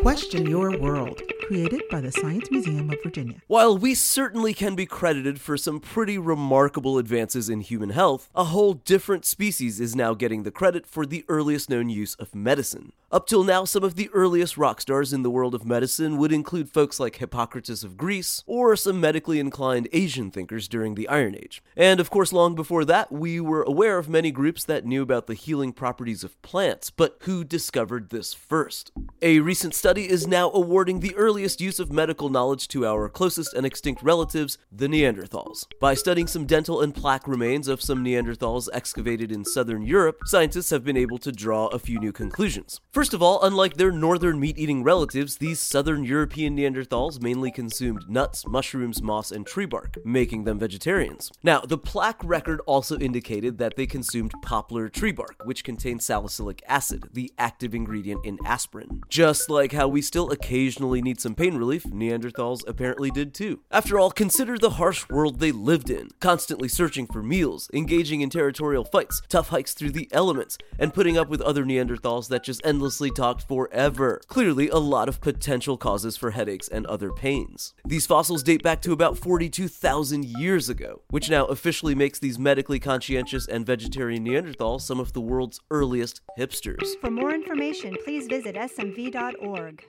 Question Your World, created by the Science Museum of Virginia. While we certainly can be credited for some pretty remarkable advances in human health, a whole different species is now getting the credit for the earliest known use of medicine. Up till now, some of the earliest rock stars in the world of medicine would include folks like Hippocrates of Greece or some medically inclined Asian thinkers during the Iron Age. And of course, long before that, we were aware of many groups that knew about the healing properties of plants, but who discovered this first? A recent study is now awarding the earliest use of medical knowledge to our closest and extinct relatives, the Neanderthals. By studying some dental and plaque remains of some Neanderthals excavated in southern Europe, scientists have been able to draw a few new conclusions. First of all, unlike their northern meat eating relatives, these southern European Neanderthals mainly consumed nuts, mushrooms, moss, and tree bark, making them vegetarians. Now, the plaque record also indicated that they consumed poplar tree bark, which contains salicylic acid, the active ingredient in aspirin. Just like how we still occasionally need some pain relief, Neanderthals apparently did too. After all, consider the harsh world they lived in, constantly searching for meals, engaging in territorial fights, tough hikes through the elements, and putting up with other Neanderthals that just endlessly talked forever. Clearly, a lot of potential causes for headaches and other pains. These fossils date back to about 42,000 years ago, which now officially makes these medically conscientious and vegetarian Neanderthals some of the world's earliest hipsters. For more information, please visit smv.org.